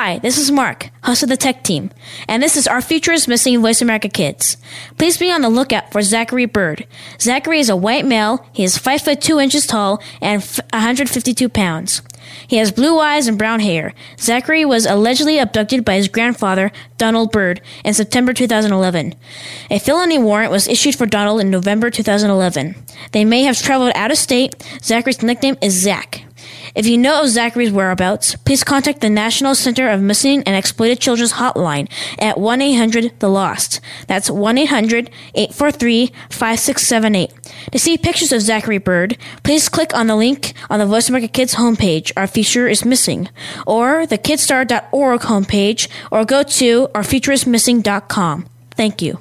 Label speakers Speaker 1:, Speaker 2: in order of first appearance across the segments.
Speaker 1: Hi, this is Mark, host of the tech team, and this is our Future is Missing Voice America Kids. Please be on the lookout for Zachary Bird. Zachary is a white male. He is 5 foot 2 inches tall and f- 152 pounds. He has blue eyes and brown hair. Zachary was allegedly abducted by his grandfather, Donald Bird, in September 2011. A felony warrant was issued for Donald in November 2011. They may have traveled out of state. Zachary's nickname is Zach. If you know of Zachary's whereabouts, please contact the National Center of Missing and Exploited Children's hotline at 1 800 The Lost. That's 1 800 843 5678. To see pictures of Zachary Bird, please click on the link on the Voice America Kids homepage, Our Future is Missing, or the kidstar.org homepage, or go to ourfutureismissing.com. Thank you.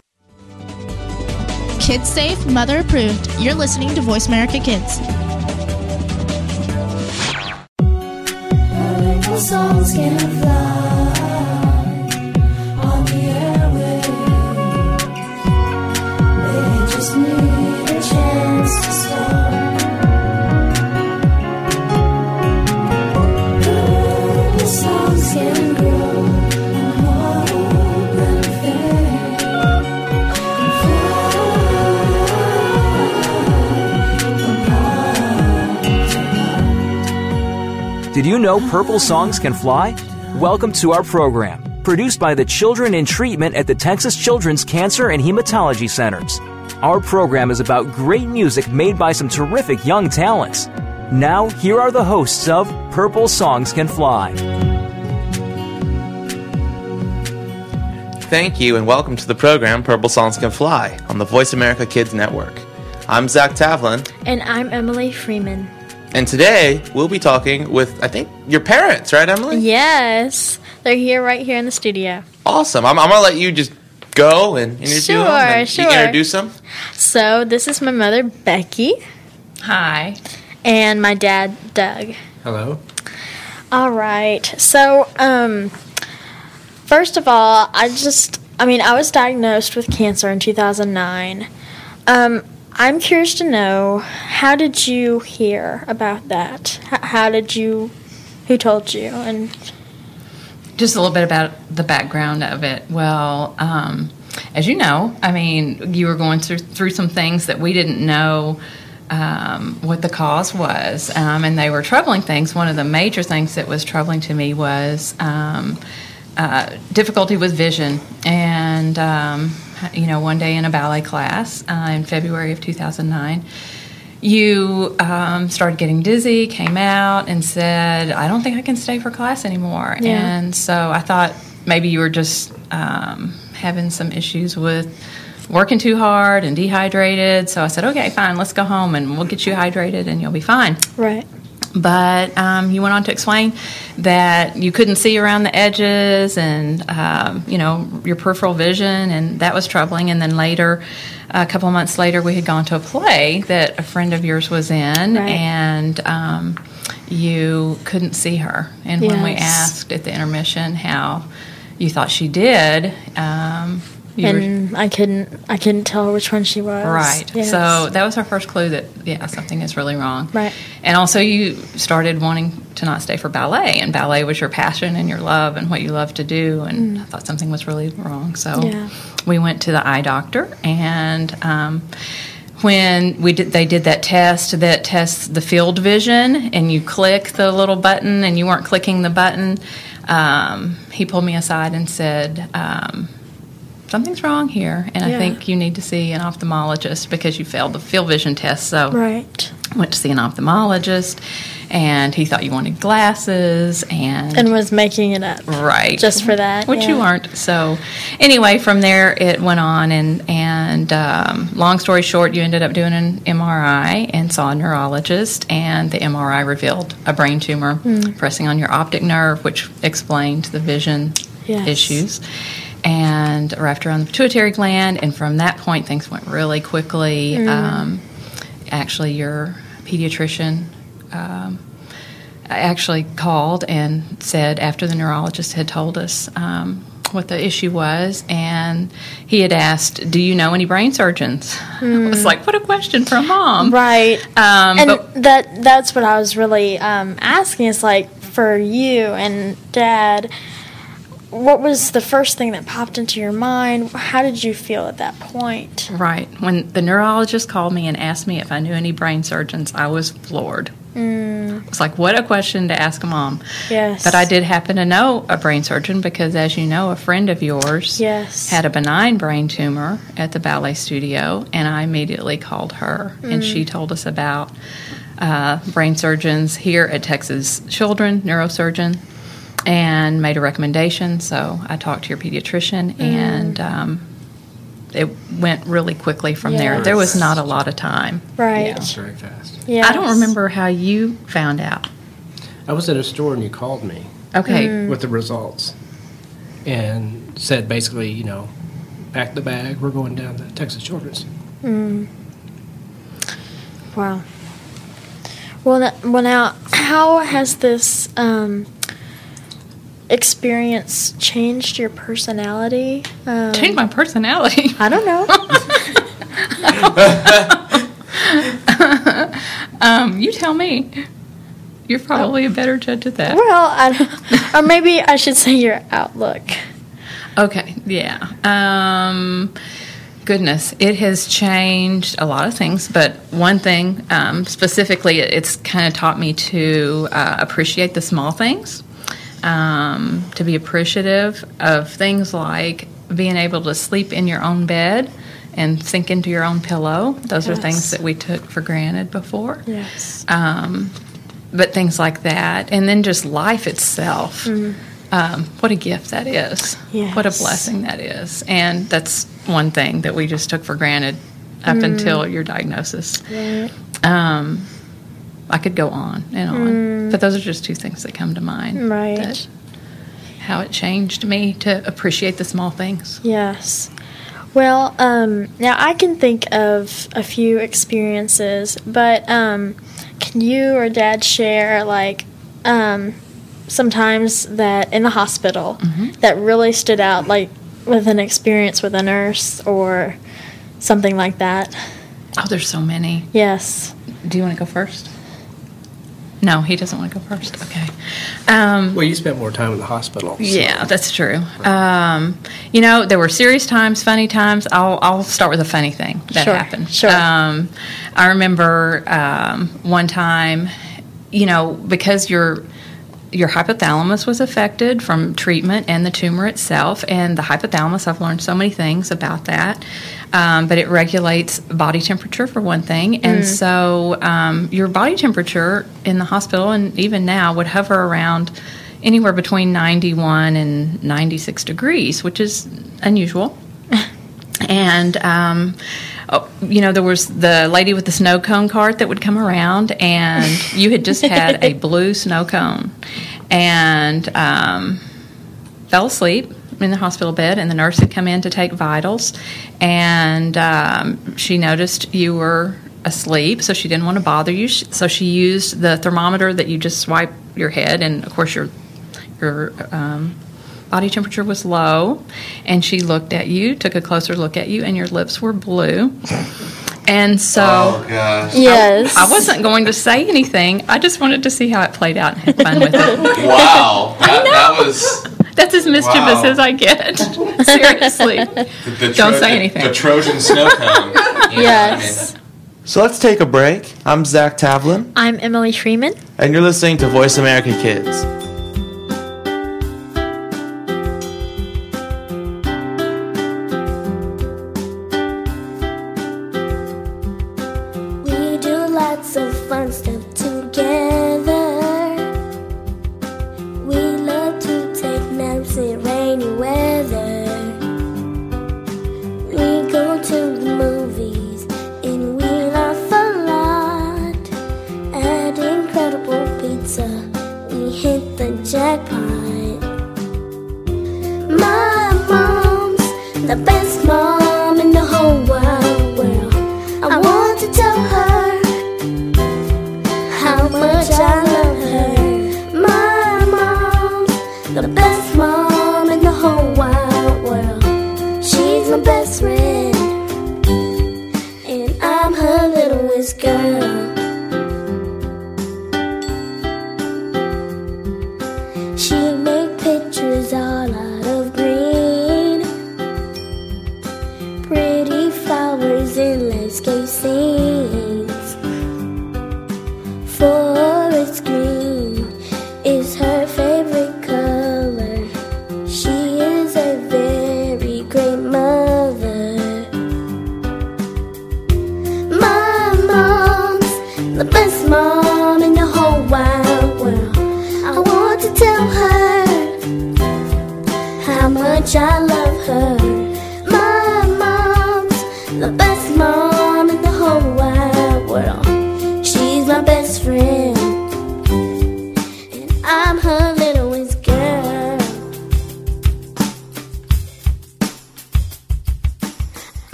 Speaker 2: Kids safe, mother approved. You're listening to Voice America Kids.
Speaker 3: Songs can fly
Speaker 4: Did you know purple songs can fly? Welcome to our program, produced by the Children in Treatment at the Texas Children's Cancer and Hematology Centers. Our program is about great music made by some terrific young talents. Now, here are the hosts of Purple Songs Can Fly.
Speaker 5: Thank you and welcome to the program Purple Songs Can Fly on the Voice America Kids Network. I'm Zach Tavlin,
Speaker 6: And I'm Emily Freeman.
Speaker 5: And today we'll be talking with, I think, your parents, right, Emily?
Speaker 6: Yes, they're here right here in the studio.
Speaker 5: Awesome. I'm, I'm going to let you just go and interview
Speaker 6: Sure,
Speaker 5: them. and
Speaker 6: sure.
Speaker 5: You introduce them.
Speaker 6: So, this is my mother, Becky,
Speaker 7: Hi.
Speaker 6: and my dad, Doug.
Speaker 8: Hello.
Speaker 6: All right. So, um, first of all, I just, I mean, I was diagnosed with cancer in 2009. Um, I'm curious to know how did you hear about that? H- how did you, who told you? And
Speaker 7: Just a little bit about the background of it. Well, um, as you know, I mean, you were going through, through some things that we didn't know um, what the cause was, um, and they were troubling things. One of the major things that was troubling to me was um, uh, difficulty with vision. And, um, you know, one day in a ballet class uh, in February of 2009, you um, started getting dizzy, came out, and said, I don't think I can stay for class anymore.
Speaker 6: Yeah.
Speaker 7: And so I thought maybe you were just um, having some issues with working too hard and dehydrated. So I said, okay, fine, let's go home and we'll get you hydrated and you'll be fine.
Speaker 6: right.
Speaker 7: But um, you went on to explain that you couldn't see around the edges and, um, you know, your peripheral vision, and that was troubling. And then later, a couple of months later, we had gone to a play that a friend of yours was in,
Speaker 6: Right.
Speaker 7: and um, you couldn't see her. And when we asked at the intermission how you thought she did, you were
Speaker 6: and I couldn't, I couldn't tell which one she was.
Speaker 7: Right.
Speaker 6: Yes.
Speaker 7: So that was our first clue that yeah something is really wrong.
Speaker 6: Right.
Speaker 7: And also you started wanting to not stay for ballet, and ballet was your passion and your love and what you love to do, and I thought something was really wrong. So
Speaker 6: Mm. Yeah.
Speaker 7: we went to the eye doctor, and um, when we did, they did that test that tests the field vision, and you click the little button, and you weren't clicking the button. Um, he pulled me aside and said. Um, something's wrong here, and I think you need to see an ophthalmologist because you failed the field vision test. So
Speaker 6: right.
Speaker 7: went to see an ophthalmologist, and he thought you wanted glasses, and,
Speaker 6: And was making it up.
Speaker 7: right
Speaker 6: Just for that,
Speaker 7: which you aren't. So anyway, from there it went on, and and um, long story short, you ended up doing an MRI and saw a neurologist, and the MRI revealed a brain tumor
Speaker 6: Hmm.
Speaker 7: pressing on your optic nerve, which explained the vision
Speaker 6: Yes.
Speaker 7: issues. And wrapped around the pituitary gland, and from that point, things went really quickly.
Speaker 6: Hmm.
Speaker 7: Um, actually, your pediatrician um, actually called and said after the neurologist had told us um, what the issue was, and he had asked, "Do you know any brain surgeons?" I was like, "What a question for a mom!"
Speaker 6: Right.
Speaker 7: Um,
Speaker 6: and
Speaker 7: but
Speaker 6: that that's what I was really um, asking. Is like for you and Dad, what was the first thing that popped into your mind? How did you feel at that point?
Speaker 7: Right. When the neurologist called me and asked me if I knew any brain surgeons, I was floored. It's like, what a question to ask a mom.
Speaker 6: Yes.
Speaker 7: But I did happen to know a brain surgeon because, as you know, a friend of yours
Speaker 6: Yes.
Speaker 7: had a benign brain tumor at the ballet studio, and I immediately called her, and she told us about uh, brain surgeons here at Texas Children, neurosurgeon, and made a recommendation. So I talked to your pediatrician, and um, it went really quickly from there. There was not a lot of time.
Speaker 6: Right.
Speaker 8: It's very fast.
Speaker 6: Yes.
Speaker 7: I don't remember how you found out.
Speaker 8: I was at a store and you called me
Speaker 7: Okay.
Speaker 8: with the results and said basically, you know, pack the bag. We're going down to Texas Children's.
Speaker 6: Wow. Well, n- well, now, how has this um, experience changed your personality? Um,
Speaker 7: Changed my personality.
Speaker 6: I don't know.
Speaker 7: Um, you tell me. You're probably a better judge of that.
Speaker 6: well, I don't, or maybe I should say your outlook.
Speaker 7: Okay, yeah. Um, goodness, it has changed a lot of things, but one thing um, specifically, it's kind of taught me to uh, appreciate the small things, um, to be appreciative of things like being able to sleep in your own bed and sink into your own pillow. Those are things that we took for granted before.
Speaker 6: Yes.
Speaker 7: um, but things like that, and then just life itself. Um, what a gift that is! What a blessing that is, and that's one thing that we just took for granted up until your diagnosis. Um, I could go on and on, but those are just two things that come to mind.
Speaker 6: Right.
Speaker 7: how it changed me to appreciate the small things.
Speaker 6: Yes. Well, um, now I can think of a few experiences, but um, can you or Dad share like um, sometimes that in the hospital that really stood out, like with an experience with a nurse or something like that?
Speaker 7: Oh, there's so many.
Speaker 6: Yes.
Speaker 7: Do you want to go first? No, he doesn't want to go first. Okay. Um,
Speaker 8: Well, you spent more time in the hospital. so-
Speaker 7: Yeah, that's true. Um, you know, there were serious times, funny times. I'll I'll start with a funny thing that
Speaker 6: Sure,
Speaker 7: happened.
Speaker 6: sure.
Speaker 7: Um, I remember um, one time, you know, because your your hypothalamus was affected from treatment and the tumor itself, and the hypothalamus. I've learned so many things about that. Um, but it regulates body temperature for one thing, and so um, your body temperature in the hospital and even now would hover around anywhere between 91 and 96 degrees, which is unusual. and um, oh, you know there was the lady with the snow cone cart that would come around, and you had just had a blue snow cone, and um, fell asleep in the hospital bed, and the nurse had come in to take vitals, and um, she noticed you were asleep, so she didn't want to bother you. So she used the thermometer that you just swipe your head, and of course your your um, body temperature was low, and she looked at you, took a closer look at you, and your lips were blue. And so
Speaker 5: Oh gosh.
Speaker 6: Yes.
Speaker 7: I wasn't going to say anything. I just wanted to see how it played out and have fun with it.
Speaker 5: Wow. That, that was
Speaker 7: That's as mischievous
Speaker 5: Wow.
Speaker 7: as I get. Seriously.
Speaker 5: the, the
Speaker 7: Don't say anything.
Speaker 5: The Trojan snow cone. you
Speaker 6: Yes.
Speaker 5: I mean. So let's take a break. I'm Zach Tavlin,
Speaker 6: I'm Emily Freeman.
Speaker 5: and you're listening to Voice America Kids.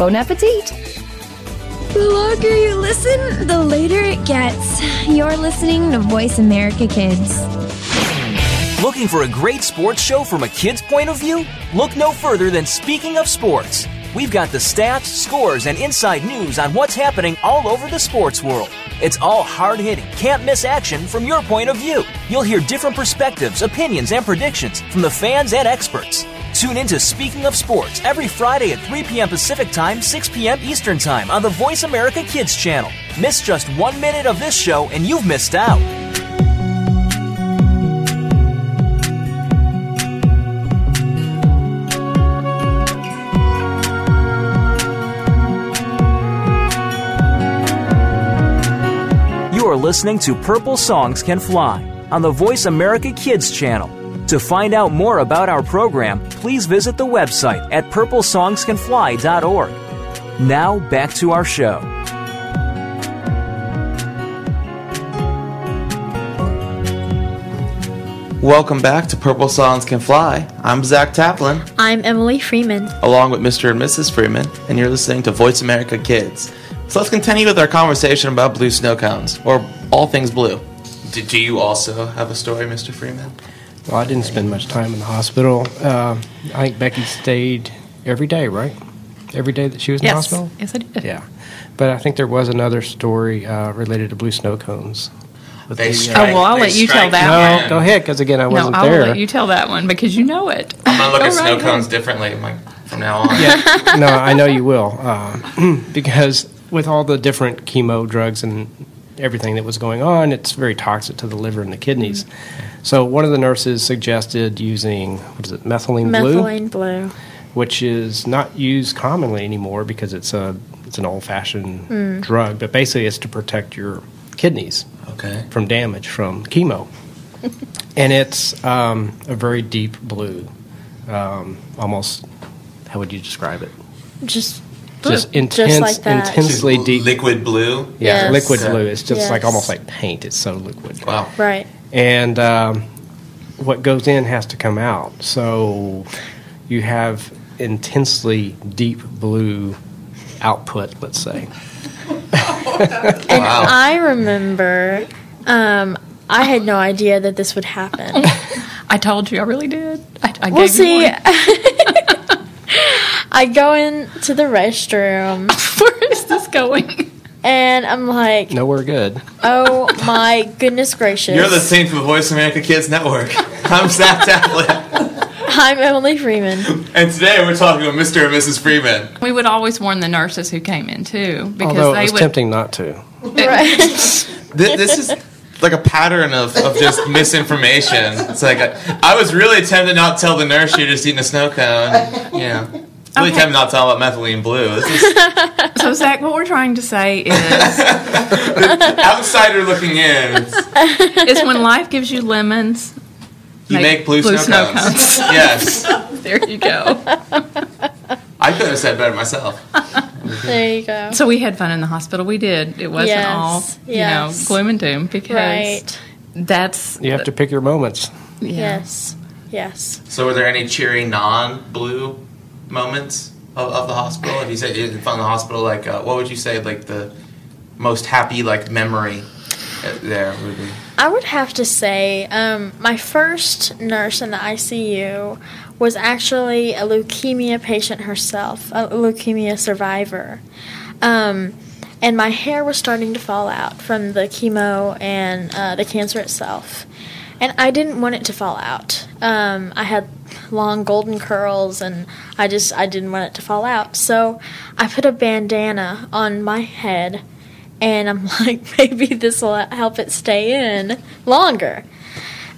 Speaker 9: Bon appetit!
Speaker 10: The longer you listen, the later it gets. You're listening to Voice America Kids.
Speaker 4: Looking for a great sports show from a kid's point of view? Look no further than Speaking of Sports. We've got the stats, scores, and inside news on what's happening all over the sports world. It's all hard hitting, can't miss action from your point of view. You'll hear different perspectives, opinions, and predictions from the fans and experts. Tune in to Speaking of Sports every Friday at 3 p.m. Pacific Time, 6 p.m. Eastern Time on the Voice America Kids channel. Miss just one minute of this show and you've missed out. You are listening to Purple Songs Can Fly on the Voice America Kids channel. To find out more about our program, please visit the website at purplesongscanfly.org. Now, back to our show.
Speaker 5: Welcome back to Purple Songs Can Fly. I'm Zach Tavlin,
Speaker 6: I'm Emily Freeman.
Speaker 5: along with Mr. and Mrs. Freeman, and you're listening to Voice America Kids. So let's continue with our conversation about blue snow cones, or all things blue. Do, do you also have a story, Mr. Freeman?
Speaker 8: Well, I didn't spend much time in the hospital. Uh, I think Becky stayed every day, right? Every day that she was in the hospital?
Speaker 7: Yes, I did.
Speaker 8: Yeah. But I think there was another story uh, related to blue snow cones.
Speaker 5: They
Speaker 8: the, uh,
Speaker 5: strike-
Speaker 7: Oh, well, I'll
Speaker 5: they
Speaker 7: let you tell that
Speaker 8: no,
Speaker 5: again.
Speaker 8: go ahead, because again, I
Speaker 7: No,
Speaker 8: wasn't
Speaker 7: I will
Speaker 8: there.
Speaker 7: let you tell that one because you know it.
Speaker 5: I'm gonna look
Speaker 7: Go
Speaker 5: at snow
Speaker 7: right
Speaker 5: cones
Speaker 7: ahead.
Speaker 5: differently like, from now on.
Speaker 8: yeah, no, I know you will, um, because with all the different chemo drugs and everything that was going on, it's very toxic to the liver and the kidneys. So one of the nurses suggested using what is it, methylene blue,
Speaker 6: Methylene blue.
Speaker 8: which is not used commonly anymore because it's a it's an old fashioned drug, but basically it's to protect your kidneys
Speaker 5: Okay.
Speaker 8: from damage from chemo. and it's um, a very deep blue, um, almost. How would you describe it?
Speaker 6: Just
Speaker 8: Just
Speaker 6: blue.
Speaker 8: intense,
Speaker 6: Just like that.
Speaker 8: intensely deep.
Speaker 5: Liquid blue.
Speaker 8: yeah,
Speaker 6: Yes.
Speaker 8: liquid
Speaker 5: Okay.
Speaker 8: blue. It's just like almost like paint. It's so liquid.
Speaker 5: Wow.
Speaker 6: Right.
Speaker 8: And um, what goes in has to come out. So you have intensely deep blue output, let's say.
Speaker 6: And I remember, um, I had no idea that this would happen.
Speaker 7: I told you, I really did. I, I
Speaker 6: Well,
Speaker 7: gave
Speaker 6: see,
Speaker 7: you one.
Speaker 6: I go into the restroom
Speaker 7: Where is this going?
Speaker 6: and I'm like,
Speaker 8: Nowhere good.
Speaker 6: oh my goodness gracious.
Speaker 5: You're the listening to the Voice America Kids Network. I'm Zach Tavlin,
Speaker 6: I'm Emily Freeman.
Speaker 5: and today we're talking with Mr. and Mrs. Freeman.
Speaker 7: We would always warn the nurses who came in too, because
Speaker 8: Although
Speaker 7: they
Speaker 8: it was
Speaker 7: would.
Speaker 8: tempting not to.
Speaker 6: Right.
Speaker 5: Th- This is like a pattern of, of just misinformation. It's like I, I was really tempted not to tell the nurse you're just eating a snow cone. You know, really
Speaker 7: Okay.
Speaker 5: tempted not to tell about methylene blue. This is
Speaker 7: So Zach, what we're trying to say is,
Speaker 5: outsider looking in.
Speaker 7: Is when life gives you lemons,
Speaker 5: You make, blue, snow, cones. yes,
Speaker 7: There you go.
Speaker 5: I could have said better myself.
Speaker 6: there you go.
Speaker 7: So we had fun in the hospital. We did. It wasn't
Speaker 6: Yes,
Speaker 7: all you
Speaker 6: yes.
Speaker 7: know gloom and doom because
Speaker 6: Right.
Speaker 7: that's
Speaker 8: You have to pick your moments.
Speaker 7: yeah.
Speaker 6: Yes. Yes.
Speaker 5: So, were there any cheery non-blue moments of, of the hospital? If you say you had fun in the hospital, like uh, what would you say, like the most happy like memory uh, there would be?
Speaker 6: I would have to say um, my first nurse in the ICU was actually a leukemia patient herself, a leukemia survivor. Um, and my hair was starting to fall out from the chemo and uh, the cancer itself. And I didn't want it to fall out. Um, I had long golden curls and I just I didn't want it to fall out. So I put a bandana on my head and I'm like, maybe this will help it stay in longer.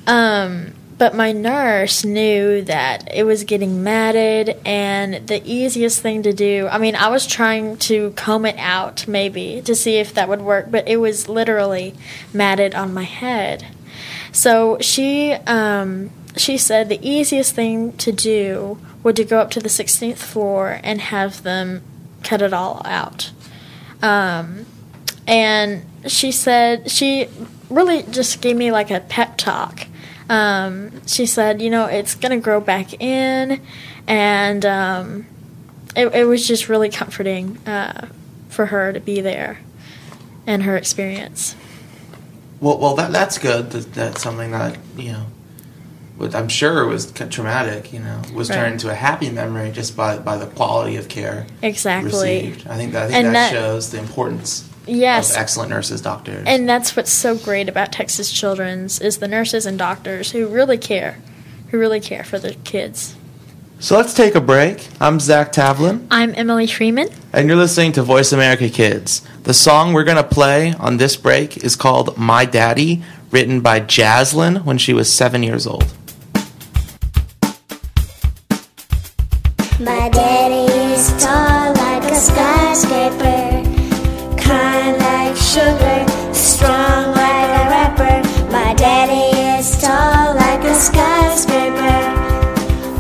Speaker 6: Um, but my nurse knew that it was getting matted, and the easiest thing to do I mean, I was trying to comb it out maybe to see if that would work, but it was literally matted on my head. So she um, she said the easiest thing to do would to go up to the 16th floor and have them cut it all out. Um, and she said she really just gave me like a pep talk. Um, she said, you know, it's gonna grow back in, and um, it, it was just really comforting uh, for her to be there and her experience.
Speaker 5: Well, well, that that's good. That, that's something that you know, I'm sure was traumatic. You know, was
Speaker 6: Right.
Speaker 5: turned into a happy memory just by by the quality of care
Speaker 6: Exactly.
Speaker 5: received. I think that I think that,
Speaker 6: that-
Speaker 5: shows the importance
Speaker 6: Yes.
Speaker 5: of excellent nurses, doctors.
Speaker 6: And that's what's so great about Texas Children's is the nurses and doctors who really care, who really care for the kids.
Speaker 5: So let's take a break. I'm Zach Tavlin.
Speaker 6: I'm Emily Freeman.
Speaker 5: And you're listening to Voice America Kids. The song we're going to play on this break is called My Daddy, written by Jaslynn when she was seven years old.
Speaker 3: My daddy is tall like a skyscraper, kind like sugar, strong like a rapper. My daddy is tall like a skyscraper,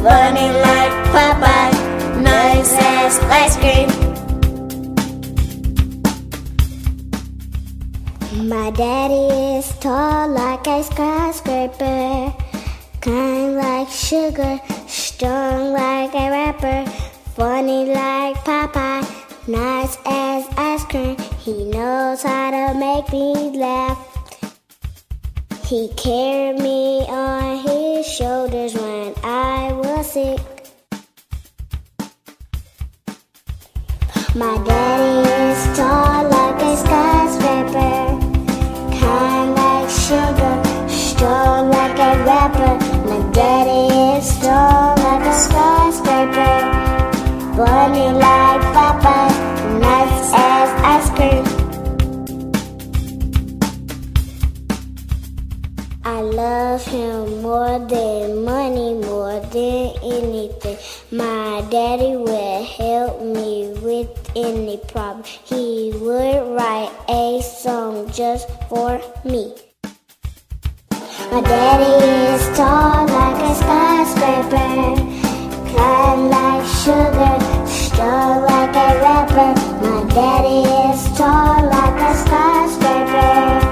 Speaker 3: funny My daddy is tall like a skyscraper, kind like sugar, strong like a rapper, funny like Popeye, nice as ice cream. He knows how to make me laugh. He carried me on his shoulders when I was sick. My daddy is tall like a skyscraper, rapper. My daddy is tall like a skyscraper, funny like Popeye, nice as ice cream. I love him more than money, more than anything. My daddy would help me with any problem. He would write a song just for me. My daddy is tall like a skyscraper, kind like sugar, strong like a rapper. My daddy is tall like a skyscraper,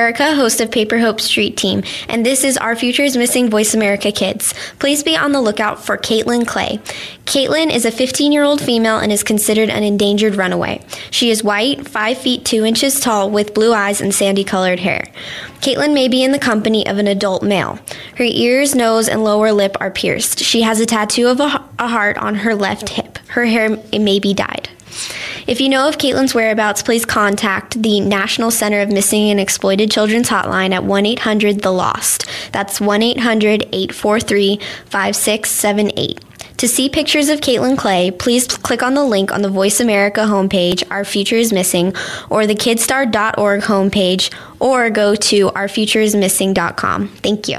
Speaker 11: Erica, host of Paper Hope Street Team, and this is Our Future's Missing Voice America Kids. Please be on the lookout for Caitlin Clay. Caitlin is a 15 year old female and is considered an endangered runaway. She is white, 5 feet 2 inches tall, with blue eyes and sandy colored hair. Caitlin may be in the company of an adult male. Her ears, nose, and lower lip are pierced. She has a tattoo of a, a heart on her left hip. Her hair may be dyed. If you know of Caitlin's whereabouts, please contact the National Center of Missing and Exploited Children's Hotline at 1 800 The Lost. That's 1 800 843 5678. To see pictures of Caitlin Clay, please click on the link on the Voice America homepage, Our Future is Missing, or the kidstar.org homepage, or go to ourfutureismissing.com. Thank you.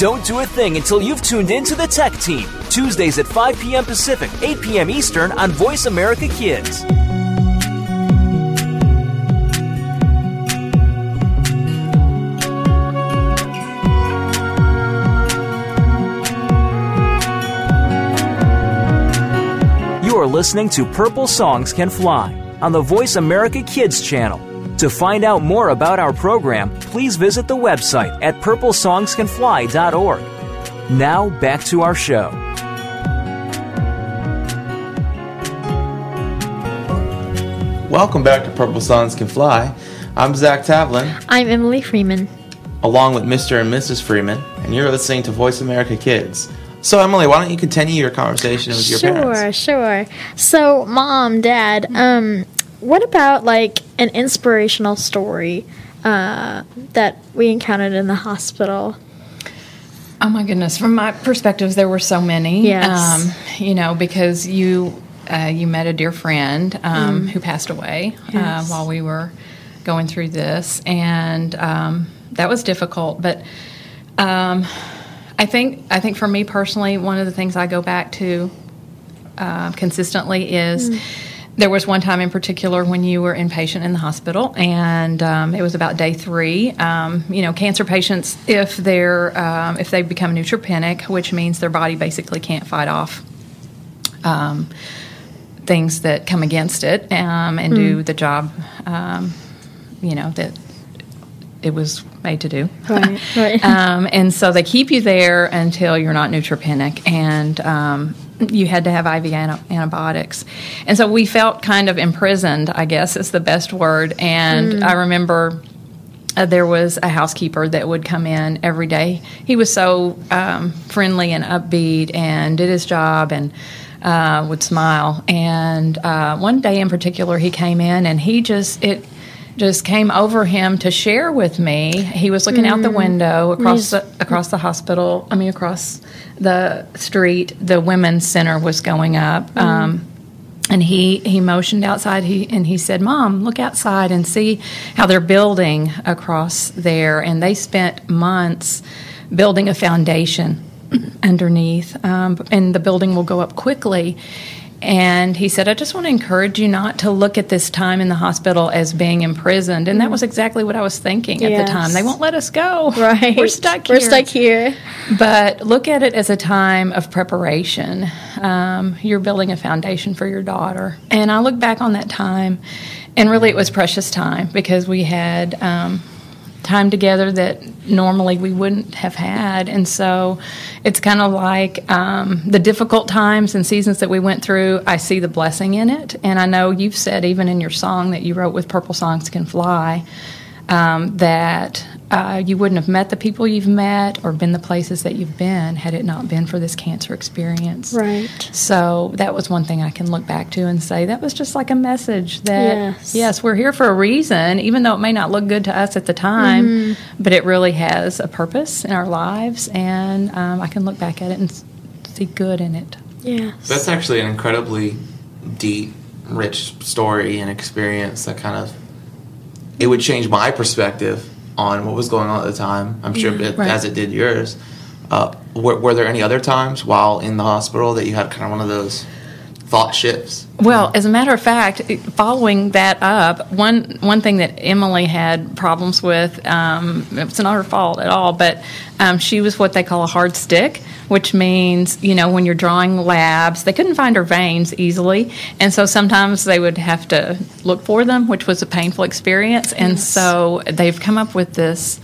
Speaker 4: Don't do a thing until you've tuned in to the Tech Team, Tuesdays at 5 p.m. Pacific, 8 p.m. Eastern on Voice America Kids. You are listening to Purple Songs Can Fly on the Voice America Kids channel. To find out more about our program, please visit the website at purplesongscanfly.org. Now, back to our show.
Speaker 5: Welcome back to Purple Songs Can Fly. I'm Zach Tavlin,
Speaker 6: I'm Emily Freeman.
Speaker 5: along with Mr. and Mrs. Freeman, and you're listening to Voice America Kids. So, Emily, why don't you continue your conversation with your
Speaker 6: sure,
Speaker 5: parents?
Speaker 6: Sure, sure. So, mom, dad, um, what about like an inspirational story uh, that we encountered in the hospital?
Speaker 7: Oh my goodness! From my perspectives, there were so many.
Speaker 6: Yes.
Speaker 7: Um, you know, because you uh, you met a dear friend um, who passed away
Speaker 6: Mm. Yes.
Speaker 7: uh, while we were going through this, and um, that was difficult. But um, I think I think for me personally, one of the things I go back to uh, consistently is.
Speaker 6: Mm.
Speaker 7: There was one time in particular when you were inpatient in the hospital, and um, it was about day three. Um, you know, cancer patients, if they're um, if they become neutropenic, which means their body basically can't fight off um, things that come against it um, and do the job, um, you know that it was made to do.
Speaker 6: Right, right.
Speaker 7: um, and so they keep you there until you're not neutropenic, and um, you had to have IV antibiotics. And so we felt kind of imprisoned, I guess is the best word. And I remember. Uh, there was a housekeeper that would come in every day. He was so um, friendly and upbeat and did his job and uh, would smile. And uh, one day in particular, he came in and he just it just came over him to share with me. He was looking out the window across the across the hospital. I mean, across the street. The women's center was going up. Um, and he, he motioned outside he, and he said mom look outside and see how they're building across there and they spent months building a foundation underneath um, and the building will go up quickly and he said i just want to encourage you not to look at this time in the hospital as being imprisoned and that was exactly what i was thinking at
Speaker 6: Yes.
Speaker 7: the time they won't let us go
Speaker 6: Right.
Speaker 7: we're stuck here
Speaker 6: We're stuck here.
Speaker 7: but look at it as a time of preparation. Um, you're building a foundation for your daughter. And I look back on that time, and really it was precious time because we had um, time together that normally we wouldn't have had. And so it's kind of like um, the difficult times and seasons that we went through, I see the blessing in it. And I know you've said, even in your song that you wrote with Purple Songs Can Fly, um, that uh, you wouldn't have met the people you've met or been the places that you've been had it not been for this cancer experience.
Speaker 6: Right.
Speaker 7: So that was one thing I can look back to and say that was just like a message that
Speaker 6: Yes.
Speaker 7: yes, we're here for a reason, even though it may not look good to us at the time,
Speaker 6: Mhm.
Speaker 7: but it really has a purpose in our lives, and um, I can look back at it and see good in it.
Speaker 6: Yeah.
Speaker 5: That's actually an incredibly deep, rich story and experience that kind of it would change my perspective on what was going on at the time. I'm sure
Speaker 7: Yeah. Right.
Speaker 5: as it did yours. Uh, were, were there any other times while in the hospital that you had kind of one of those thought shifts?
Speaker 7: Well, as a matter of fact, following that up, one one thing that Emily had problems with, um, it's not her fault at all, but um, she was what they call a hard stick, which means you know when you're drawing labs, they couldn't find her veins easily, and so sometimes they would have to look for them, which was a painful experience, and
Speaker 6: Yes.
Speaker 7: so they've come up with this.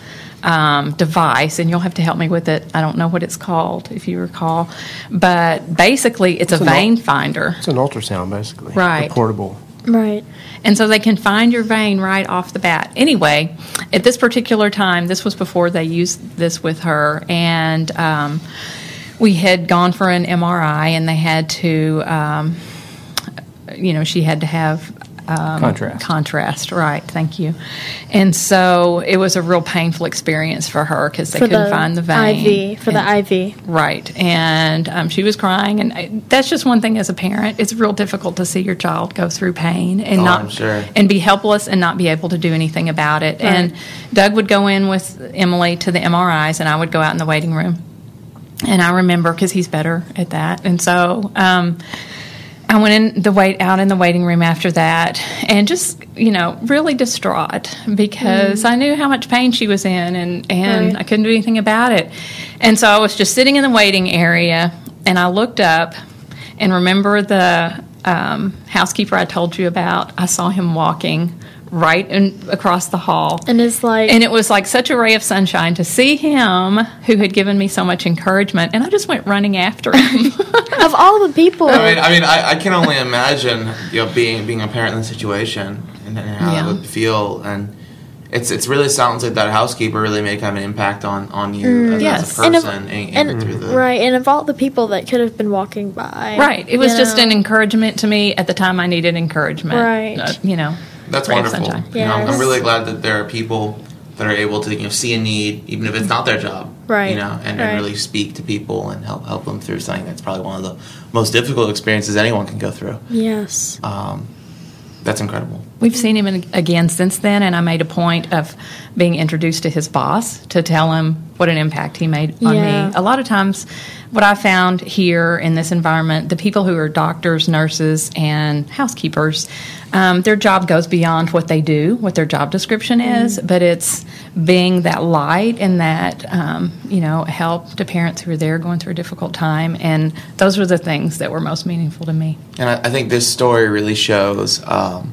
Speaker 7: Um, device, and you'll have to help me with it. I don't know what it's called, if you recall, but basically, it's,
Speaker 8: It's
Speaker 7: a
Speaker 8: an ul-
Speaker 7: vein finder.
Speaker 8: It's an ultrasound, basically.
Speaker 7: Right.
Speaker 8: A portable.
Speaker 6: Right.
Speaker 7: And so they can find your vein right off the bat. Anyway, at this particular time, this was before they used this with her, and um, we had gone for an MRI, and they had to, um, you know, she had to have. Um,
Speaker 8: Contrast.
Speaker 7: Contrast, right. Thank you. And so it was a real painful experience for her because they
Speaker 6: For
Speaker 7: couldn't
Speaker 6: the
Speaker 7: find the vein.
Speaker 6: IV, for the IV.
Speaker 7: Right. And um, she was crying. And I, that's just one thing as a parent. It's real difficult to see your child go through pain and
Speaker 5: Oh,
Speaker 7: not
Speaker 5: I'm sure.
Speaker 7: and be helpless and not be able to do anything about it.
Speaker 6: Right.
Speaker 7: And Doug would go in with Emily to the MRIs, and I would go out in the waiting room. And I remember because he's better at that. And so um, I went in the wait out in the waiting room after that, and just you know really distraught because I knew how much pain she was in, and and
Speaker 6: Right.
Speaker 7: I couldn't do anything about it. And so I was just sitting in the waiting area, and I looked up and remember the um, housekeeper I told you about. I saw him walking right in, across the hall.
Speaker 6: And it's like
Speaker 7: And it was like such a ray of sunshine to see him who had given me so much encouragement. And I just went running after him.
Speaker 6: of all the people.
Speaker 5: I mean, I mean, I, I can only imagine you know being being a parent in the situation and, and how
Speaker 7: Yeah.
Speaker 5: it would feel, and it's it's really sounds like that housekeeper really made kind of an impact on on you as,
Speaker 7: Yes.
Speaker 5: as a
Speaker 6: Mm. And of-
Speaker 5: person and,
Speaker 6: and,
Speaker 5: and through the
Speaker 6: right, and of all the people that could have been walking by,
Speaker 7: right. It was
Speaker 6: you
Speaker 7: just
Speaker 6: know.
Speaker 7: an encouragement to me at the time I needed encouragement.
Speaker 6: Right.
Speaker 7: Uh, you know,
Speaker 5: That's
Speaker 7: ray
Speaker 5: wonderful.
Speaker 7: sunshine.
Speaker 5: You know, I'm, I'm really glad that there are people that are able to you know see a need, even if it's not their job.
Speaker 6: Right,
Speaker 5: You know, and,
Speaker 6: right.
Speaker 5: and really speak to people and help help them through something that's probably one of the most difficult experiences anyone can go through.
Speaker 6: Yes.
Speaker 5: Um, that's incredible.
Speaker 7: We've seen him in- again since then, and I made a point of being introduced to his boss to tell him what an impact he made on
Speaker 6: Yeah.
Speaker 7: me. A lot of times, what I found here in this environment, the people who are doctors, nurses, and housekeepers, um, their job goes beyond what they do, what their job description is, but it's being that light and that um, you know help to parents who are there going through a difficult time, and those were the things that were most meaningful to me.
Speaker 5: And I, I think this story really shows, um,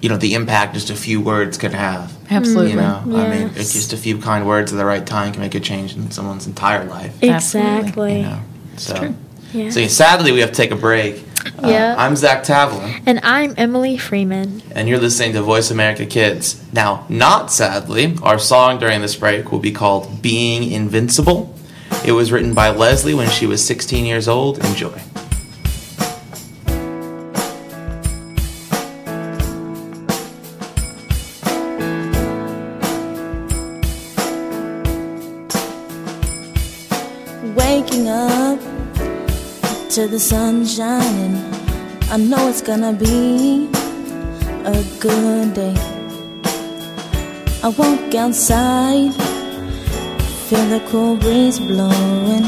Speaker 5: you know, the impact just a few words can have.
Speaker 7: Absolutely.
Speaker 5: You know, I mean, it's just a few kind words at the right time can make a change in someone's entire life.
Speaker 6: Exactly.
Speaker 5: You know, so.
Speaker 7: true.
Speaker 6: Yeah.
Speaker 5: So sadly, we have to take a break. Uh,
Speaker 6: Yeah.
Speaker 5: I'm Zach Tavlin,
Speaker 6: And I'm Emily Freeman.
Speaker 5: and you're listening to Voice America Kids. Now, not sadly, our song during this break will be called "Being Invincible." It was written by Leslie when she was 16 years old. Enjoy.
Speaker 12: To the sun shining, I know it's gonna be a good day. I walk outside, feel the cool breeze blowing,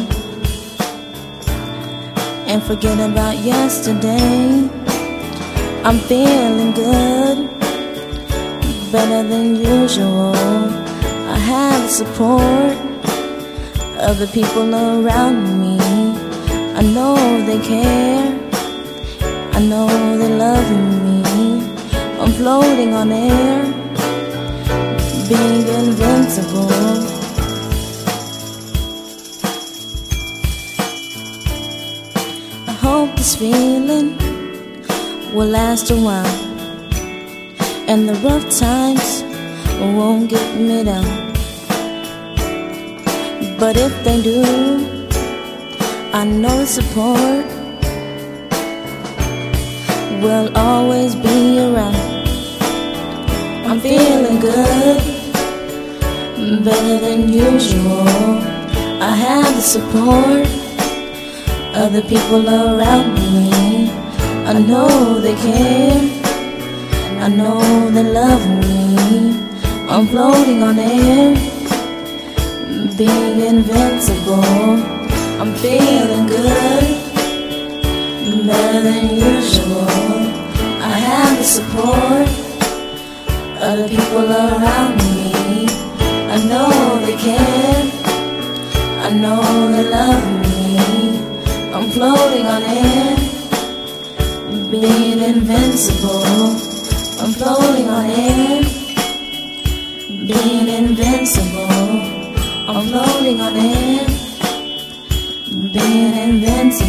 Speaker 12: and forget about yesterday. I'm feeling good, better than usual. I have the support of the people around me. I know they care. I know they love me. I'm floating on air, being invincible. I hope this feeling will last a while, and the rough times won't get me down. But if they do, I know support will always be around. I'm feeling good, better than usual. I have the support of the people around me. I know they care, I know they love me. I'm floating on air, being invincible. I'm feeling good, better than usual. I have the support of the people around me. I know they care, I know they love me. I'm floating on air, being invincible. I'm floating on air, being invincible. I'm floating on air, being invincible.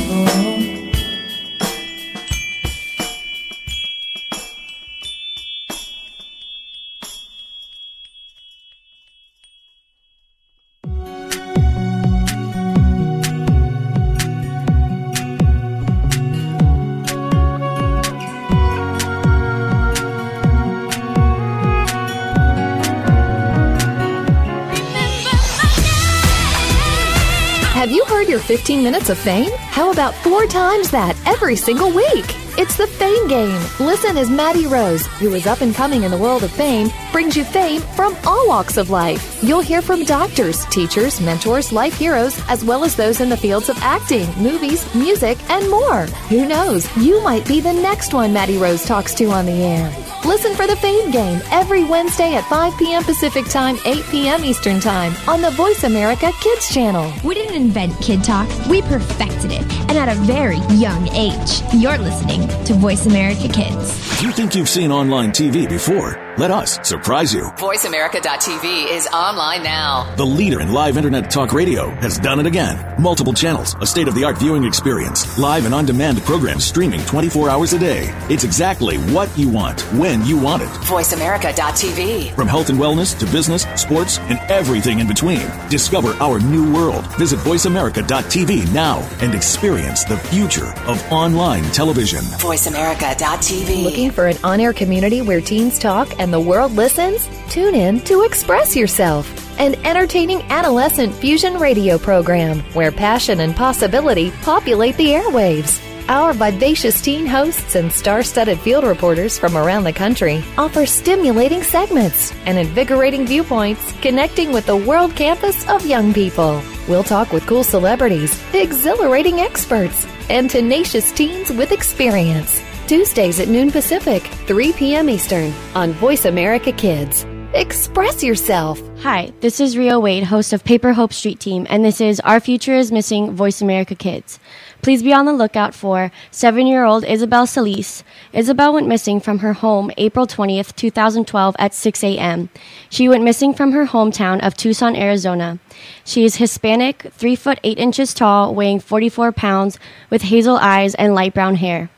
Speaker 9: 15 minutes of fame? How about four times that every single week? It's the Fame Game. Listen as Maddie Rose, who is up and coming in the world of fame, brings you fame from all walks of life. You'll hear from doctors, teachers, mentors, life heroes, as well as those in the fields of acting, movies, music, and more. Who knows? You might be the next one Maddie Rose talks to on the air. Listen for the Fame Game every Wednesday at 5 p.m. Pacific Time, 8 p.m. Eastern Time on the Voice America Kids channel.
Speaker 10: We didn't invent Kid Talk, we perfected it, and at a very young age. You're listening to Voice America Kids.
Speaker 13: If you think you've seen online TV before? Let us surprise you.
Speaker 14: VoiceAmerica.tv is online now.
Speaker 13: The leader in live internet talk radio has done it again. Multiple channels, a state of the art viewing experience, live and on demand programs streaming 24 hours a day. It's exactly what you want, when you want it.
Speaker 14: VoiceAmerica.tv.
Speaker 13: From health and wellness to business, sports, and everything in between. Discover our new world. Visit VoiceAmerica.tv now and experience the future of online television.
Speaker 14: VoiceAmerica.tv.
Speaker 9: Looking for an on air community where teens talk and the world listens? Tune in to Express Yourself, an entertaining adolescent fusion radio program where passion and possibility populate the airwaves. Our vivacious teen hosts and star studded field reporters from around the country offer stimulating segments and invigorating viewpoints connecting with the world campus of young people. We'll talk with cool celebrities, exhilarating experts, and tenacious teens with experience. Tuesdays at noon Pacific, 3 p.m. Eastern on Voice America Kids. Express yourself.
Speaker 15: Hi, this is Rio Wade, host of Paper Hope Street Team, and this is Our Future is Missing Voice America Kids. Please be on the lookout for seven year old Isabel Solis. Isabel went missing from her home April 20th, 2012 at 6 a.m. She went missing from her hometown of Tucson, Arizona. She is Hispanic, 3 foot 8 inches tall, weighing 44 pounds, with hazel eyes and light brown hair.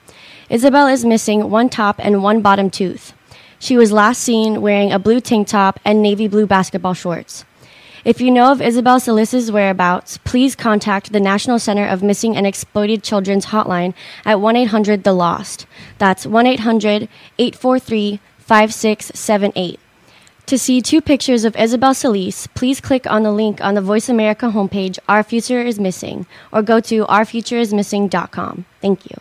Speaker 15: Isabel is missing one top and one bottom tooth. She was last seen wearing a blue tank top and navy blue basketball shorts. If you know of Isabel Solis's whereabouts, please contact the National Center of Missing and Exploited Children's hotline at 1 800 The Lost. That's 1 800 843 5678. To see two pictures of Isabel Solis, please click on the link on the Voice America homepage, Our Future is Missing, or go to ourfutureismissing.com. Thank you.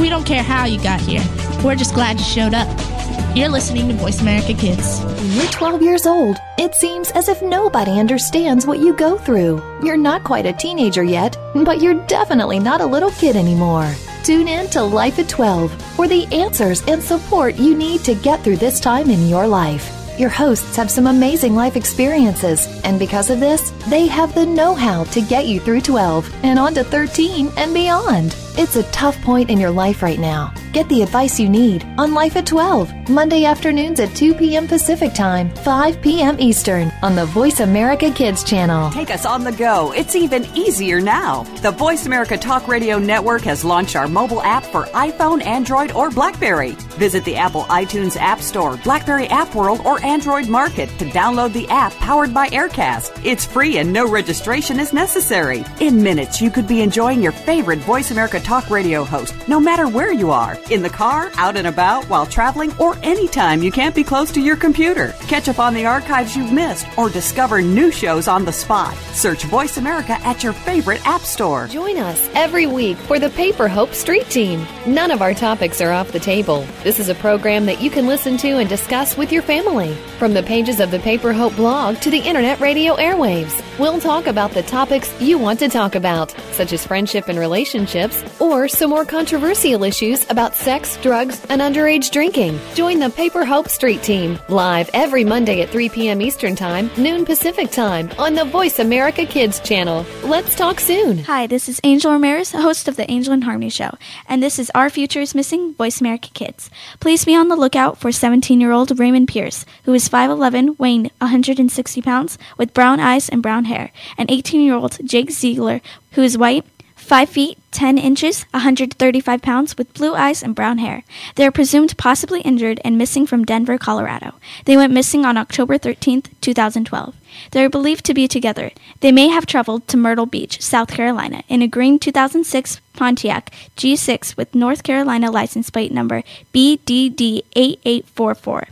Speaker 2: We don't care how you got here. We're just glad you showed up. You're listening to Voice America Kids.
Speaker 9: When you're 12 years old, it seems as if nobody understands what you go through. You're not quite a teenager yet, but you're definitely not a little kid anymore. Tune in to Life at 12 for the answers and support you need to get through this time in your life. Your hosts have some amazing life experiences, and because of this, they have the know how to get you through 12 and on to 13 and beyond. It's a tough point in your life right now. Get the advice you need on Life at 12, Monday afternoons at 2 p.m. Pacific Time, 5 p.m. Eastern, on the Voice America Kids channel.
Speaker 16: Take us on the go. It's even easier now. The Voice America Talk Radio Network has launched our mobile app for iPhone, Android, or Blackberry. Visit the Apple iTunes App Store, Blackberry App World, or Android Market to download the app powered by Aircast. It's free and no registration is necessary. In minutes, you could be enjoying your favorite Voice America Talk Radio host, no matter where you are in the car, out and about, while traveling, or anytime you can't be close to your computer. Catch up on the archives you've missed or discover new shows on the spot. Search Voice America at your favorite app store.
Speaker 9: Join us every week for the Paper Hope Street Team. None of our topics are off the table. This is a program that you can listen to and discuss with your family. From the pages of the Paper Hope blog to the internet radio airwaves, we'll talk about the topics you want to talk about, such as friendship and relationships, or some more controversial issues about sex, drugs, and underage drinking. Join the Paper Hope Street Team live every Monday at 3 p.m. Eastern Time, noon Pacific Time on the Voice America Kids channel. Let's talk soon.
Speaker 17: Hi, this is Angel Ramirez, host of the Angel and Harmony Show, and this is Our Future is Missing Voice America Kids. Please be on the lookout for 17 year old Raymond Pierce, who is 5'11, weighing 160 pounds, with brown eyes and brown hair, and 18 year old Jake Ziegler, who is white, 5 feet 10 inches, 135 pounds, with blue eyes and brown hair. They are presumed possibly injured and missing from Denver, Colorado. They went missing on October 13, 2012. They are believed to be together. They may have traveled to Myrtle Beach, South Carolina, in a green 2006 Pontiac G6 with North Carolina license plate number BDD8844.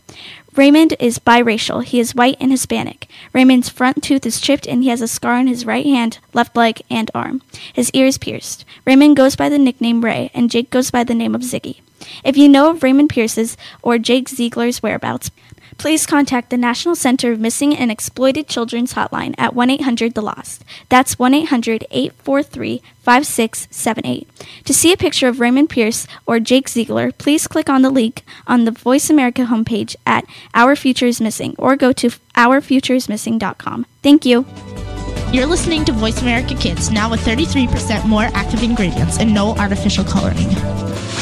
Speaker 17: Raymond is biracial. He is white and Hispanic. Raymond's front tooth is chipped and he has a scar on his right hand, left leg, and arm. His ear is pierced. Raymond goes by the nickname Ray, and Jake goes by the name of Ziggy. If you know of Raymond Pierce's or Jake Ziegler's whereabouts, please contact the National Center of Missing and Exploited Children's Hotline at 1 800 The Lost. That's 1 800 843 5678. To see a picture of Raymond Pierce or Jake Ziegler, please click on the link on the Voice America homepage at Our Future is Missing or go to OurFutureIsMissing.com. Thank you.
Speaker 2: You're listening to Voice America Kids, now with 33% more active ingredients and no artificial coloring.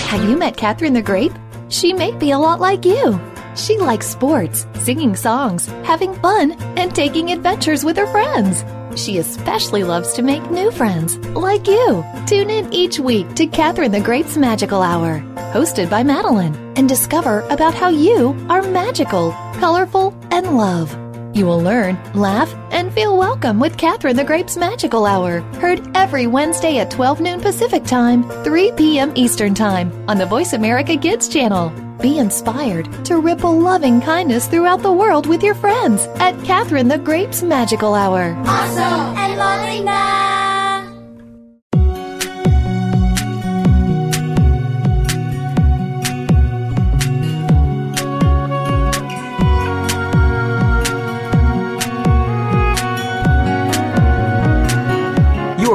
Speaker 9: Have you met Catherine the Grape? She may be a lot like you. She likes sports, singing songs, having fun, and taking adventures with her friends. She especially loves to make new friends, like you. Tune in each week to Catherine the Grape's Magical Hour, hosted by Madeline, and discover about how you are magical, colorful, and love. You will learn, laugh, and feel welcome with Catherine the Grape's Magical Hour, heard every Wednesday at 12 noon Pacific Time, 3 p.m. Eastern Time on the Voice America Kids channel. Be inspired to ripple loving kindness throughout the world with your friends at Catherine the Grape's Magical Hour.
Speaker 3: Awesome and Molina.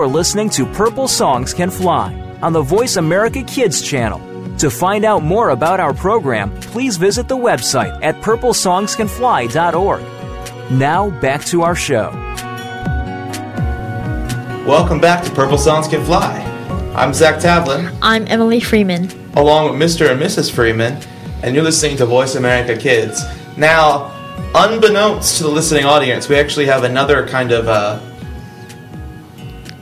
Speaker 4: Listening to Purple Songs Can Fly on the Voice America Kids channel. To find out more about our program, please visit the website at purplesongscanfly.org. Now, back to our show.
Speaker 5: Welcome back to Purple Songs Can Fly. I'm Zach Tavlin,
Speaker 6: I'm Emily Freeman.
Speaker 5: along with Mr. and Mrs. Freeman, and you're listening to Voice America Kids. Now, unbeknownst to the listening audience, we actually have another kind of, uh,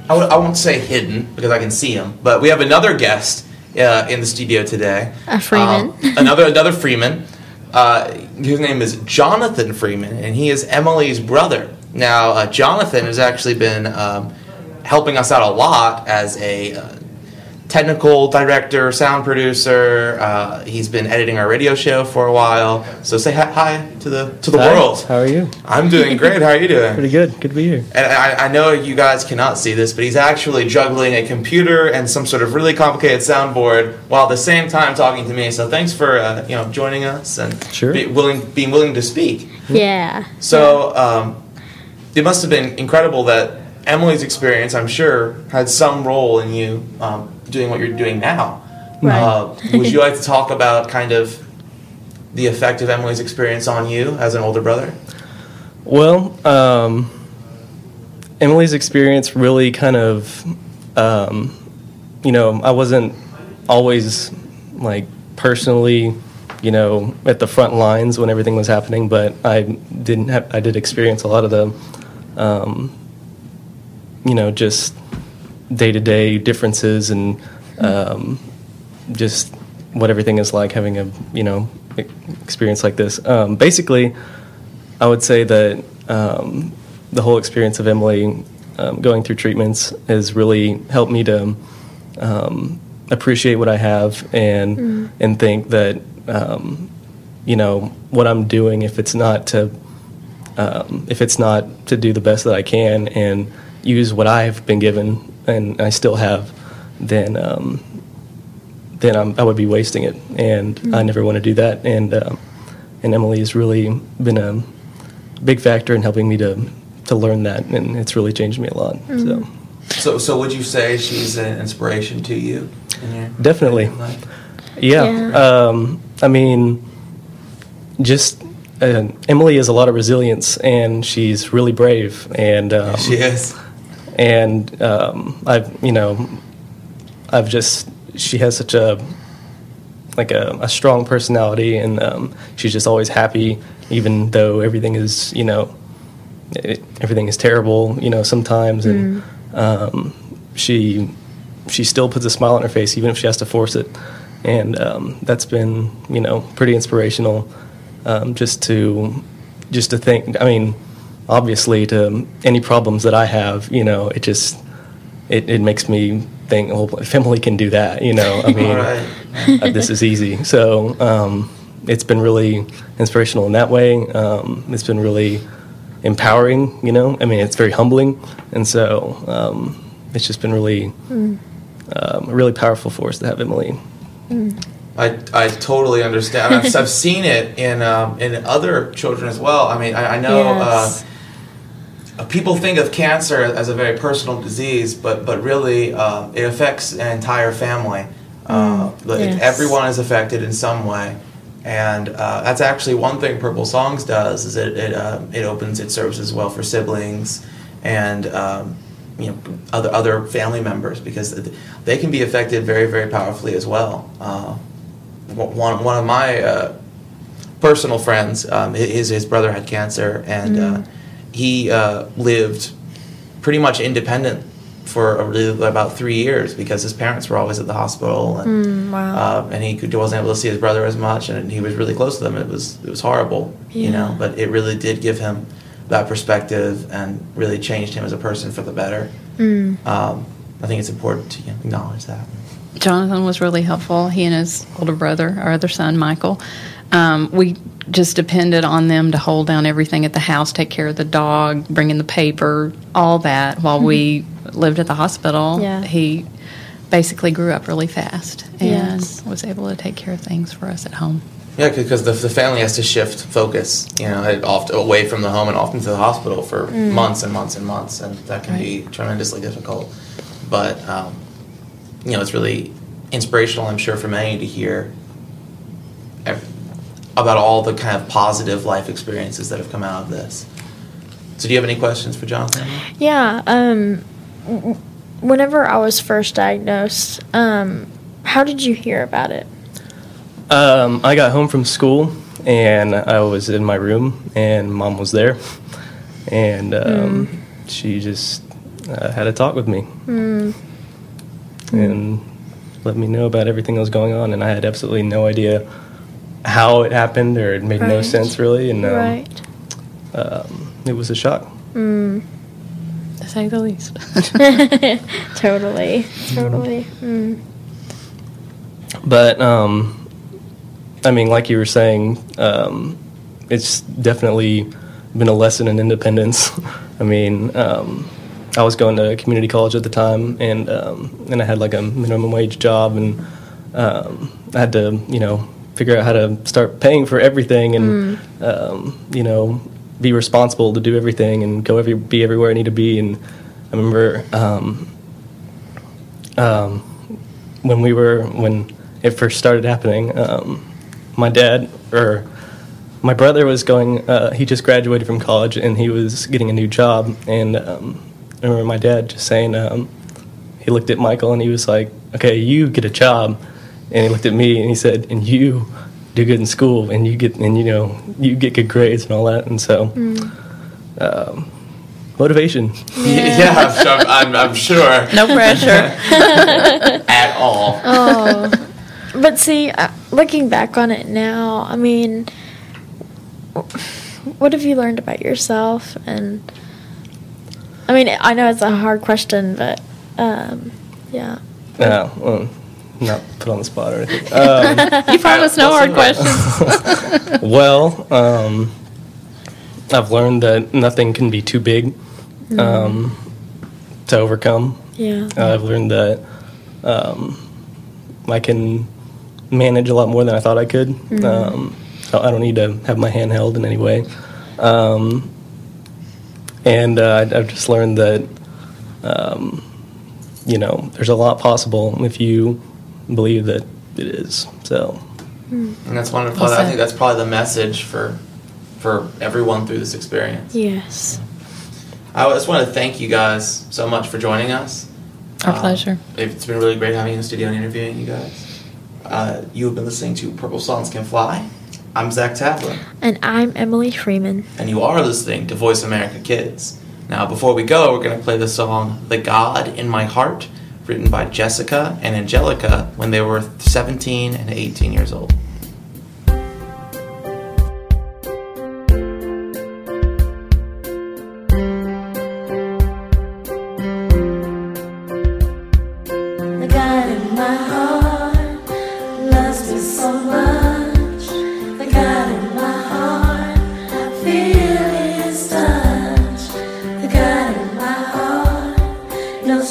Speaker 5: I, w- I won't say hidden because I can see him, but we have another guest uh, in the studio today.
Speaker 6: A Freeman.
Speaker 5: Um, another another Freeman. Uh, his name is Jonathan Freeman, and he is Emily's brother. Now, uh, Jonathan has actually been um, helping us out a lot as a uh, technical director, sound producer. Uh, he's been editing our radio show for a while. So say hi, hi to the to the
Speaker 8: Hi,
Speaker 5: world.
Speaker 8: How are you?
Speaker 5: I'm doing great. How are you doing?
Speaker 8: Pretty good. Good to be here.
Speaker 5: And I, I know you guys cannot see this, but he's actually juggling a computer and some sort of really complicated soundboard while at the same time talking to me. So thanks for uh, you know joining us and
Speaker 8: Sure.
Speaker 5: be willing being willing to speak.
Speaker 6: Yeah.
Speaker 5: So um, it must have been incredible that Emily's experience, I'm sure, had some role in you um, doing what you're doing now.
Speaker 6: Right.
Speaker 5: Uh, would you like to talk about kind of the effect of Emily's experience on you as an older brother?
Speaker 8: Well, um, Emily's experience really kind of, um,
Speaker 18: you know, I wasn't always like personally, you know, at the front lines when everything was happening, but I didn't have, I did experience a lot of the, um, you know, just day to day differences and um, just what everything is like having a, you know, experience like this. Um, basically, I would say that um, the whole experience of Emily um, going through treatments has really helped me to um, appreciate what I have and
Speaker 19: Mm.
Speaker 18: and think that um, you know what I'm doing if it's not to um, if it's not to do the best that I can and use what I've been given and I still have, then um, then I'm, I would be wasting it, and I
Speaker 19: Mm.
Speaker 18: never want to do that. And um, and Emily has really been a big factor in helping me to to learn that, and it's really changed me a lot. So
Speaker 5: So, so would you say she's an inspiration to you? In
Speaker 18: definitely, yeah.
Speaker 5: Yeah.
Speaker 18: Um, I mean, just. Uh, Emily has a lot of resilience, and she's really brave. And um,
Speaker 5: She is.
Speaker 18: And um, I've you know I've just she has such a like a, a strong personality and um, she's just always happy even though everything is you know it, everything is terrible you know sometimes. And um, she she still puts a smile on her face even if she has to force it. And um, that's been you know pretty inspirational um, just to just to think I mean obviously to any problems that I have you know it just it, it makes me think well if Emily can do that you know I mean
Speaker 5: Right.
Speaker 18: uh, this is easy so um, it's been really inspirational in that way um, it's been really empowering you know I mean it's very humbling and so um, it's just been really
Speaker 6: Mm.
Speaker 18: um, a really powerful force to have Emily
Speaker 6: Mm.
Speaker 5: I, I totally understand. I've, I've seen it in um, in other children as well. I mean, I, I know
Speaker 6: Yes.
Speaker 5: uh, people think of cancer as a very personal disease, but but really uh, it affects an entire family. Uh,
Speaker 6: Mm, yes.
Speaker 5: Everyone is affected in some way, and uh, that's actually one thing Purple Songs does. Is it it, uh, it opens it serves as well for siblings and um, you know other other family members because they can be affected very very powerfully as well. Uh, one one of my uh, personal friends, um, his his brother had cancer, and uh,
Speaker 6: Mm.
Speaker 5: He uh, lived pretty much independent for a really, about three years because his parents were always at the hospital, and
Speaker 6: Mm, wow.
Speaker 5: uh, and he could, wasn't able to see his brother as much, and he was really close to them. It was it was horrible, you know, but it really did give him that perspective and really changed him as a person for the better.
Speaker 6: Mm.
Speaker 5: Um, I think it's important to you know, acknowledge that.
Speaker 7: Jonathan was really helpful. He and his older brother, our other son, Michael. Um, we just depended on them to hold down everything at the house, take care of the dog, bring in the paper, all that while we lived at the hospital.
Speaker 6: Yeah.
Speaker 7: He basically grew up really fast and
Speaker 6: Yes.
Speaker 7: was able to take care of things for us at home.
Speaker 5: Yeah, because the, the family has to shift focus, you know, it oft, away from the home and often to the hospital for
Speaker 6: Mm.
Speaker 5: months and months and months, and that can be tremendously difficult. But um, you know, it's really inspirational, I'm sure, for many to hear ev- about all the kind of positive life experiences that have come out of this. So, do you have any questions for Jonathan?
Speaker 6: Yeah. Um, whenever I was first diagnosed, um, how did you hear about it?
Speaker 18: Um, I got home from school and I was in my room and mom was there and um, she just uh, had a talk with me
Speaker 6: Mm.
Speaker 18: and let me know about everything that was going on and I had absolutely no idea how it happened or it made no sense really and um,
Speaker 6: right.
Speaker 18: um, it was a shock.
Speaker 6: Mm.
Speaker 7: To say the least.
Speaker 6: totally. Totally. Mm.
Speaker 18: But um, I mean, like you were saying, um, it's definitely been a lesson in independence. I mean, um, I was going to community college at the time, and um, and I had like a minimum wage job, and um, I had to, you know, figure out how to start paying for everything, and um, you know, be responsible to do everything and go every be everywhere I need to be. And I remember um, um, when we were when it first started happening, um, my dad or my brother was going. Uh, he just graduated from college and he was getting a new job. And um, I remember my dad just saying, um, he looked at Michael and he was like, "Okay, you get a job," and he looked at me and he said, "And you do good in school, and you get and you know you get good grades and all that." And so,
Speaker 6: Mm.
Speaker 18: um, motivation.
Speaker 5: Yeah, I'm sure. I'm, I'm sure.
Speaker 7: No pressure.
Speaker 5: At all.
Speaker 6: Oh, but see, uh, looking back on it now, I mean, what have you learned about yourself? And I mean, I know it's a hard question, but um, yeah.
Speaker 18: No, well, not put on the spot or anything. Um,
Speaker 7: You promised no hard questions.
Speaker 18: well, um, I've learned that nothing can be too big um, to overcome.
Speaker 6: Yeah.
Speaker 18: I've learned that um, I can manage a lot more than I thought I could.
Speaker 6: Mhm.
Speaker 18: Um, so I don't need to have my hand held in any way. Um, and uh, I- I've just learned that, um, you know, there's a lot possible if you believe that it is. So,
Speaker 5: And that's wonderful.
Speaker 6: Well
Speaker 5: I think that's probably the message for for everyone through this experience.
Speaker 6: Yes.
Speaker 5: I just want to thank you guys so much for joining us.
Speaker 7: Our
Speaker 5: Um,
Speaker 7: pleasure.
Speaker 5: It's been really great having you in the studio and interviewing you guys. Uh, you have been listening to Purple Songs Can Fly. I'm Zach Tavlin,
Speaker 6: And I'm Emily Freeman.
Speaker 5: and you are listening to Voice America Kids. Now, before we go, we're going to play the song The God in My Heart, written by Jessica and Angelica when they were 17 and 18 years old.
Speaker 12: The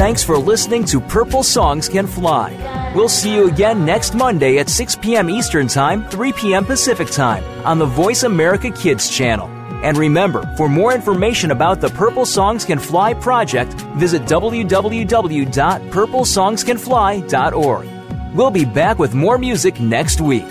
Speaker 4: Thanks for listening to Purple Songs Can Fly. We'll see you again next Monday at 6 p.m. Eastern Time, 3 p.m. Pacific Time on the Voice America Kids channel. And remember, for more information about the Purple Songs Can Fly project, visit www.purplesongscanfly.org. We'll be back with more music next week.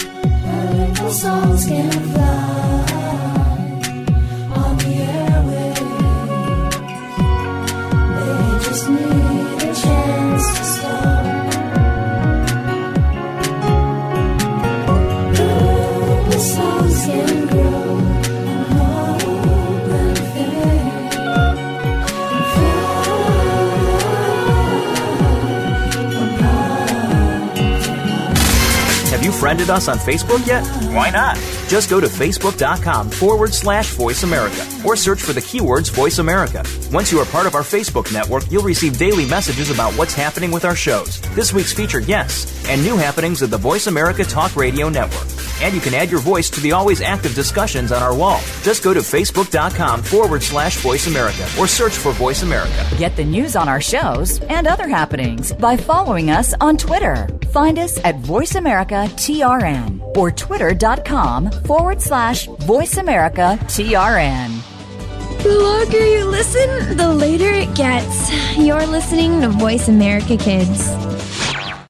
Speaker 4: Friended us on Facebook yet? Why not? Just go to facebook.com forward slash voice America or search for the keywords voice America. Once you are part of our Facebook network, you'll receive daily messages about what's happening with our shows, this week's featured guests, and new happenings of the Voice America Talk Radio Network. And you can add your voice to the always active discussions on our wall. Just go to facebook.com forward slash voice America or search for voice America.
Speaker 19: Get the news on our shows and other happenings by following us on Twitter. Find us at VoiceAmericaTRN America TRN or twitter.com forward slash VoiceAmericaTRN.
Speaker 10: The longer you listen, the later it gets. You're listening to Voice America Kids.